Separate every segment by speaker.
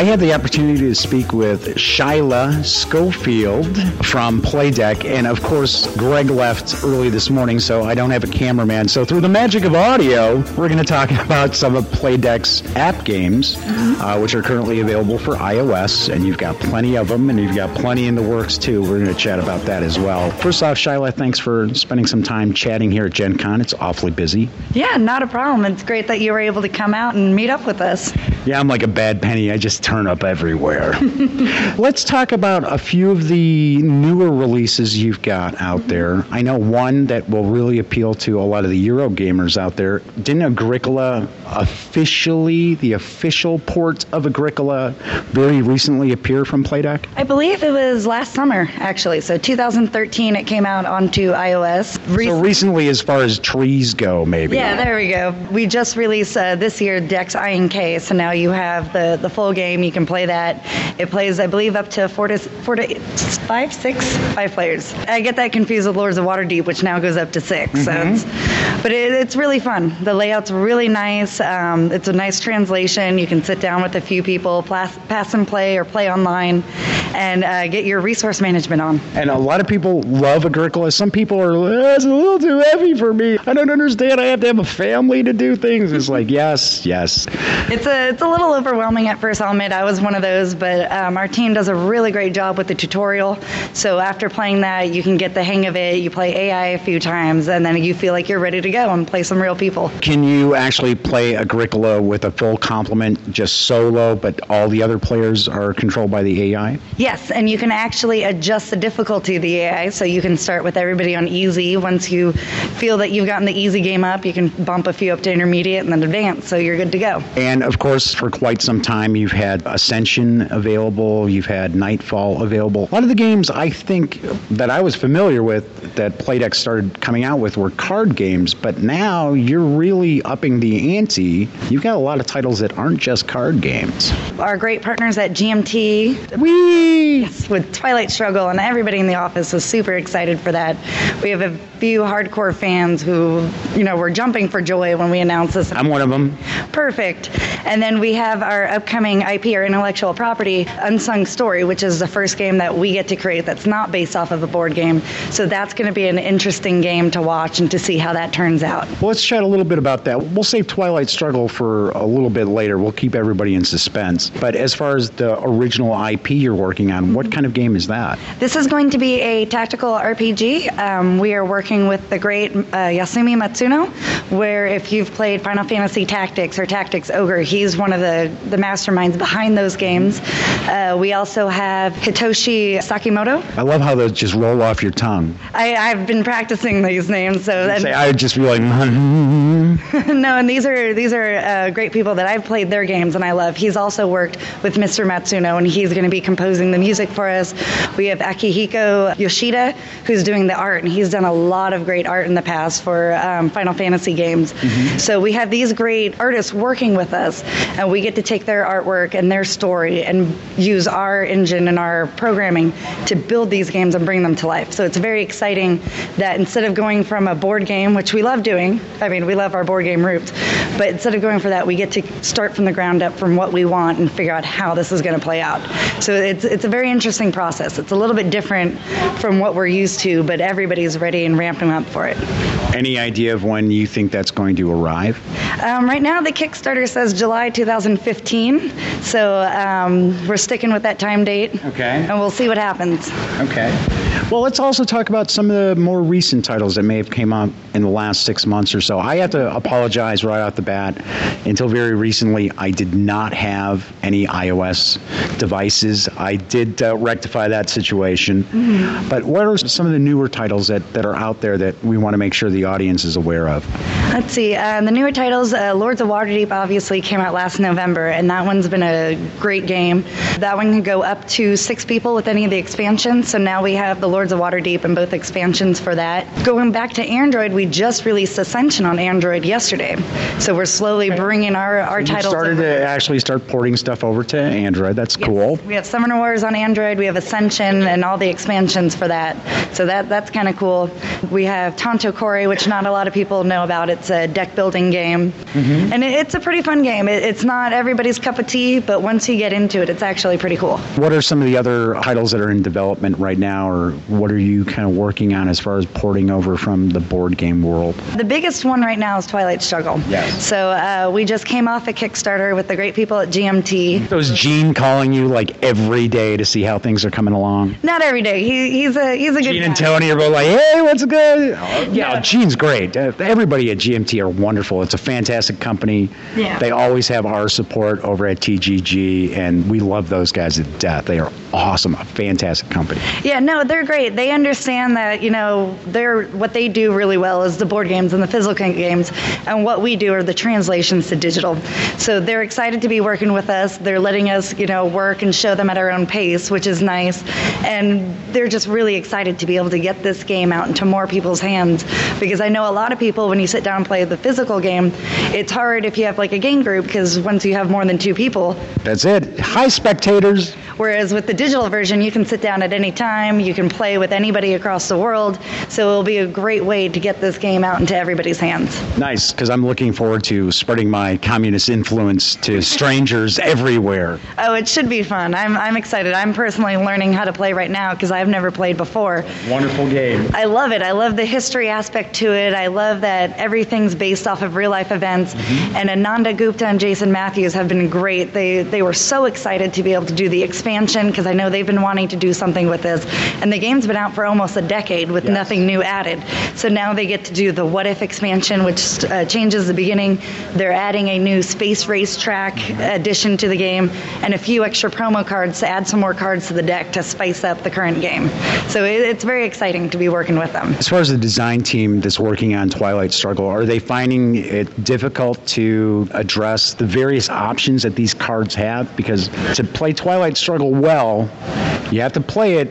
Speaker 1: I had the opportunity to speak with Shyla Schofield from Playdek, and of course, Greg left early this morning, so I don't have a cameraman. So, through the magic of audio, we're going to talk about some of Playdek's app games, mm-hmm. uh, which are currently available for iOS, and you've got plenty of them, and you've got plenty in the works too. We're going to chat about that as well. First off, Shyla, thanks for spending some time chatting here at Gen Con. It's awfully busy.
Speaker 2: Yeah, not a problem. It's great that you were able to come out and meet up with us.
Speaker 1: Yeah, I'm like a bad penny. I just turn up everywhere. Let's talk about a few of the newer releases you've got out there. I know one that will really appeal to a lot of the Euro gamers out there. Didn't Agricola officially, the official port of Agricola, very recently appear from Playdek?
Speaker 2: I believe it was last summer, actually. So 2013, it came out onto iOS.
Speaker 1: Re- so recently, as far as trees go, maybe.
Speaker 2: Yeah, there we go. We just released uh, this year Dex INK, so now you have the, the full game. You can play that. It plays, I believe, up to four to four to five, six, five players. I get that confused with Lords of Waterdeep, which now goes up to 6 mm-hmm. So it's, but it, it's really fun. The layout's really nice. Um, it's a nice translation. You can sit down with a few people, pass, pass and play, or play online, and uh, get your resource management on.
Speaker 1: And a lot of people love Agricola. Some people are, it's a little too heavy for me. I don't understand. I have to have a family to do things. It's like, yes, yes.
Speaker 2: It's a it's a little overwhelming at first. I'll admit I was one of those, but um, our team does a really great job with the tutorial. So after playing that, you can get the hang of it. You play AI a few times, and then you feel like you're ready to go and play some real people.
Speaker 1: Can you actually play Agricola with a full complement, just solo, but all the other players are controlled by the AI?
Speaker 2: Yes, and you can actually adjust the difficulty of the AI. So you can start with everybody on easy. Once you feel that you've gotten the easy game up, you can bump a few up to intermediate and then advance. So you're good to go.
Speaker 1: And of course, for quite some time, you've had Ascension available, you've had Nightfall available. A lot of the games I think that I was familiar with that Playdek started coming out with were card games, but now you're really upping the ante. You've got a lot of titles that aren't just card games.
Speaker 2: Our great partners at GMT.
Speaker 1: Wee!
Speaker 2: Yes, with Twilight Struggle, and everybody in the office was super excited for that. We have a few hardcore fans who, you know, were jumping for joy when we announced this.
Speaker 1: I'm one of them.
Speaker 2: Perfect. And then we have our upcoming IP or intellectual property, Unsung Story, which is the first game that we get to create that's not based off of a board game. So that's going to be an interesting game to watch and to see how that turns out.
Speaker 1: Well, let's chat a little bit about that. We'll save Twilight Struggle for a little bit later. We'll keep everybody in suspense. But as far as the original IP you're working on, what kind of game is that?
Speaker 2: This is going to be a tactical RPG. Um, we are working with the great uh, Yasumi Matsuno, where if you've played Final Fantasy Tactics or Tactics Ogre, he's one of the, the masterminds behind those games. Uh, we also have Hitoshi Sakimoto.
Speaker 1: I love how those just roll off your tongue.
Speaker 2: I, have been practicing these names, so
Speaker 1: and, say, I would just be like.
Speaker 2: no, and these are these are uh, great people that I've played their games and I love. He's also worked with Mr. Matsuno, and he's going to be composing the music for us. We have Akihiko Yoshida, who's doing the art, and he's done a lot of great art in the past for um, Final Fantasy games. Mm-hmm. So we have these great artists working with us, and we get to take their artwork and their story and use our engine and our programming to build these games and bring them to life. So it's very exciting that instead of going from a board game, which we love doing, I mean, we love our board game roots, but instead of going for that, we get to start from the ground up from what we want and figure out how this is going to play out. So it's, it's a very interesting process. It's a little bit different from what we're used to, but everybody's ready and ramping up for it.
Speaker 1: Any idea of when you think that's going to arrive?
Speaker 2: Um, right now, the Kickstarter says July 2015, so um, we're sticking with that time date.
Speaker 1: Okay.
Speaker 2: And we'll see what happens.
Speaker 1: Okay. Well, let's also talk about some of the more recent titles that may have came out in the last six months or so. I have to apologize right off the bat. Until very recently, I did not have any iOS devices. I did uh, rectify that situation. Mm-hmm. But what are some of the newer titles that, that are out there that we want to make sure the audience is aware of?
Speaker 2: Let's see. Uh, the newer titles, uh, Lords of Waterdeep obviously came out last November, and that one's been a great game. That one can go up to six people with any of the expansions. So now we have the Lord Lords of Waterdeep and both expansions for that. Going back to Android, we just released Ascension on Android yesterday, so we're slowly bringing our our
Speaker 1: so
Speaker 2: titles.
Speaker 1: Started over. to actually start porting stuff over to Android. That's yes. cool.
Speaker 2: We have Summoner Wars on Android. We have Ascension and all the expansions for that. So that that's kind of cool. We have Tanto Cuore, which not a lot of people know about. It's a deck building game, mm-hmm. and it's a pretty fun game. it's not everybody's cup of tea, but once you get into it, it's actually pretty cool.
Speaker 1: What are some of the other titles that are in development right now, or what are you kind of working on as far as porting over from the board game world?
Speaker 2: The biggest one right now is Twilight Struggle.
Speaker 1: Yes.
Speaker 2: So uh, we just came off a Kickstarter with the great people at GMT.
Speaker 1: So is Gene calling you like every day to see how things are coming along?
Speaker 2: Not every day. He, he's a he's a good.
Speaker 1: Gene guy. and Tony are both like, hey, what's good? Oh, yeah, Gene's great. Uh, everybody at GMT are wonderful. It's a fantastic company.
Speaker 2: Yeah.
Speaker 1: They always have our support over at TGG, and we love those guys to death. They are awesome, a fantastic company.
Speaker 2: Yeah, no, they're great. They understand that you know they're what they do really well is the board games and the physical games, and what we do are the translations to digital. So they're excited to be working with us. They're letting us you know work and show them at our own pace, which is nice, and they're just really excited to be able to get this game out into more people's hands because I know a lot of people when you sit down and play the physical game, it's hard if you have like a game group because once you have more than two people.
Speaker 1: That's it. High spectators.
Speaker 2: Whereas with the digital version, you can sit down at any time, you can play with anybody across the world. So it'll be a great way to get this game out into everybody's hands.
Speaker 1: Nice, because I'm looking forward to spreading my communist influence to strangers everywhere.
Speaker 2: Oh, it should be fun. I'm, I'm excited. I'm personally learning how to play right now because I've never played before.
Speaker 1: Wonderful game.
Speaker 2: I love it. I love the history aspect to it. I love that everything's based off of real life events. Mm-hmm. And Ananda Gupta and Jason Matthews have been great. They, they were so excited to be able to do the expansion expansion because I know they've been wanting to do something with this. And the game's been out for almost a decade with yes. nothing new added. So now they get to do the What If expansion, which uh, changes the beginning. They're adding a new space race track addition to the game and a few extra promo cards to add some more cards to the deck to spice up the current game. So it, it's very exciting to be working with them.
Speaker 1: As far as the design team that's working on Twilight Struggle, are they finding it difficult to address the various options that these cards have? Because to play Twilight Struggle, well, you have to play it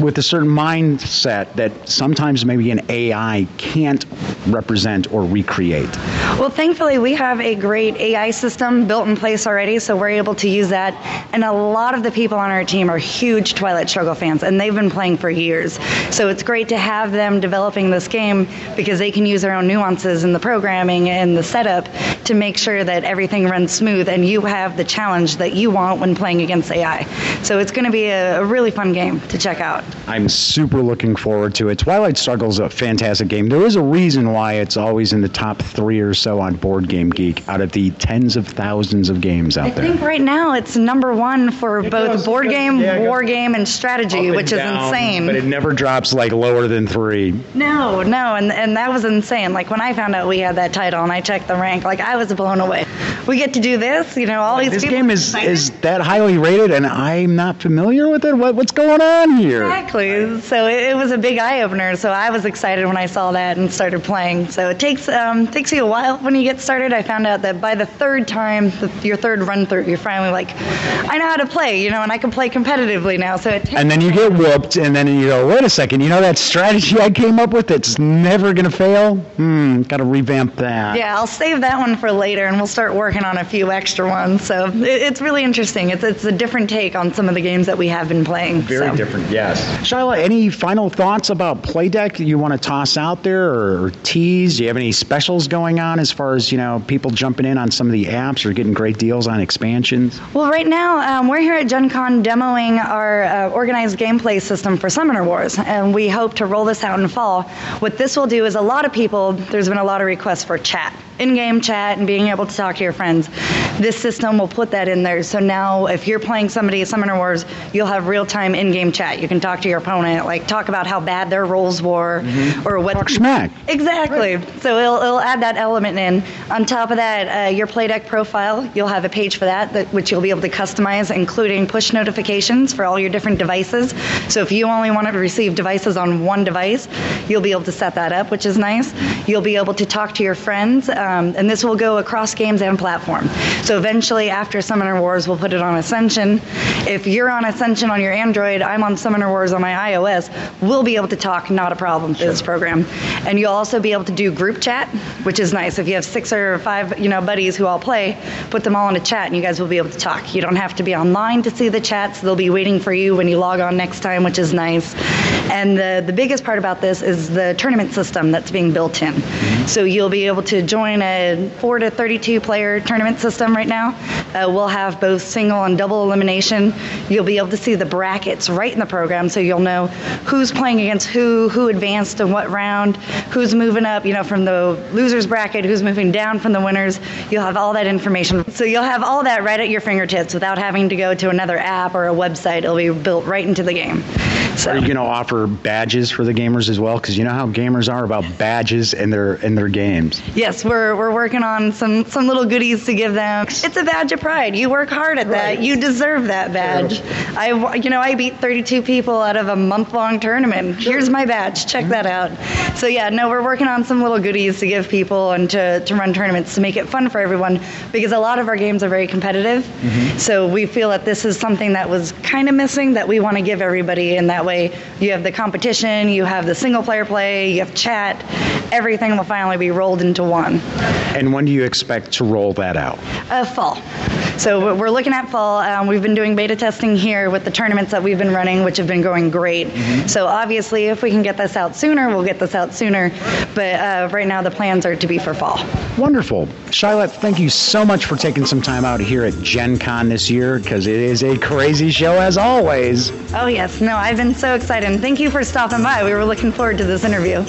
Speaker 1: with a certain mindset that sometimes maybe an AI can't represent or recreate?
Speaker 2: Well, thankfully, we have a great AI system built in place already, so we're able to use that. And a lot of the people on our team are huge Twilight Struggle fans, and they've been playing for years. So it's great to have them developing this game because they can use their own nuances in the programming and the setup to make sure that everything runs smooth and you have the challenge that you want when playing against AI. So it's going to be a, a really fun game to check out.
Speaker 1: I'm super looking forward to it. Twilight Struggle is a fantastic game. There is a reason why it's always in the top three or so on Board Game Geek out of the tens of thousands of games out
Speaker 2: I
Speaker 1: there.
Speaker 2: I think right now it's number one for it both goes, board game, yeah, war game, and strategy, and which down, is insane.
Speaker 1: But it never drops like lower than three.
Speaker 2: No, no, and and that was insane. Like when I found out we had that title and I checked the rank, like I was blown away. We get to do this, you know, all these.
Speaker 1: This game is is that highly rated, and I'm not familiar with it. What what's going on here?
Speaker 2: Exactly. So it, it was a big eye opener. So I was excited when I saw that and started playing. So it takes um, takes you a while when you get started. I found out that by the third time, the, your third run through, you're finally like, I know how to play, you know, and I can play competitively now. So it.
Speaker 1: and then you get whooped, and then you go, wait a second, you know that strategy I came up with that's never gonna fail? Hmm, got to revamp that.
Speaker 2: Yeah, I'll save that one for later, and we'll start working on a few extra ones. So it, it's really interesting. It's it's a different take on some of the games that we have been playing.
Speaker 1: Very
Speaker 2: so.
Speaker 1: different, yes. Shyla, any final thoughts about Playdek you want to toss out there or, or tease? Do you have any specials going on as far as you know people jumping in on some of the apps or getting great deals on expansions?
Speaker 2: Well, right now um, we're here at Gen Con demoing our uh, organized gameplay system for Summoner Wars, and we hope to roll this out in fall. What this will do is a lot of people. There's been a lot of requests for chat in-game chat and being able to talk to your friends. This system will put that in there. So now if you're playing somebody at Summoner Wars, you'll have real-time in-game chat. You can talk to your opponent, like talk about how bad their rolls were mm-hmm. or what.
Speaker 1: Talk smack.
Speaker 2: Exactly. Right. So it'll, it'll add that element in. On top of that, uh, your Playdek profile, you'll have a page for that, that which you'll be able to customize, including push notifications for all your different devices. So if you only want to receive devices on one device, you'll be able to set that up, which is nice. You'll be able to talk to your friends. Um, and this will go across games and platform. So eventually, after Summoner Wars, we'll put it on Ascension. If you're on Ascension on your Android, I'm on Summoner Wars on my iOS, we'll be able to talk, not a problem through this program. And you'll also be able to do group chat, which is nice. If you have six or five, you know, buddies who all play, put them all in a chat and you guys will be able to talk. You don't have to be online to see the chats. They'll be waiting for you when you log on next time, which is nice. And the, the biggest part about this is the tournament system that's being built in. Mm-hmm. So you'll be able to join a 4 to 32 player tournament system right now. Uh, we'll have both single and double elimination. You'll be able to see the brackets right in the program so you'll know who's playing against who, who advanced in what round, who's moving up, you know, from the losers bracket, who's moving down from the winners. You'll have all that information. So you'll have all that right at your fingertips without having to go to another app or a website. It'll be built right into the game. So
Speaker 1: Are you going to offer badges for the gamers as well? Because you know how gamers are about badges in their in their games.
Speaker 2: Yes, we're, we're working on some, some little goodies to give them. It's a badge of pride. You work hard at that.
Speaker 1: Right.
Speaker 2: You deserve that badge. I, you know, I beat 32 people out of a month long tournament. Here's my badge. Check that out. So yeah, no, we're working on some little goodies to give people and to, to run tournaments to make it fun for everyone because a lot of our games are very competitive. Mm-hmm. So we feel that this is something that was kind of missing that we want to give everybody. And that way you have the competition, you have the single player play, you have chat. Everything will finally be rolled into one.
Speaker 1: And when do you expect to roll that out?
Speaker 2: Uh, fall. So we're- looking at fall. Um, we've been doing beta testing here with the tournaments that we've been running, which have been going great. So obviously, if we can get this out sooner, we'll get this out sooner. But uh, right now, the plans are to be for fall.
Speaker 1: Wonderful. Shiloh, thank you so much for taking some time out here at Gen Con this year because it is a crazy show as always.
Speaker 2: Oh yes, no, I've been so excited. And thank you for stopping by. We were looking forward to this interview.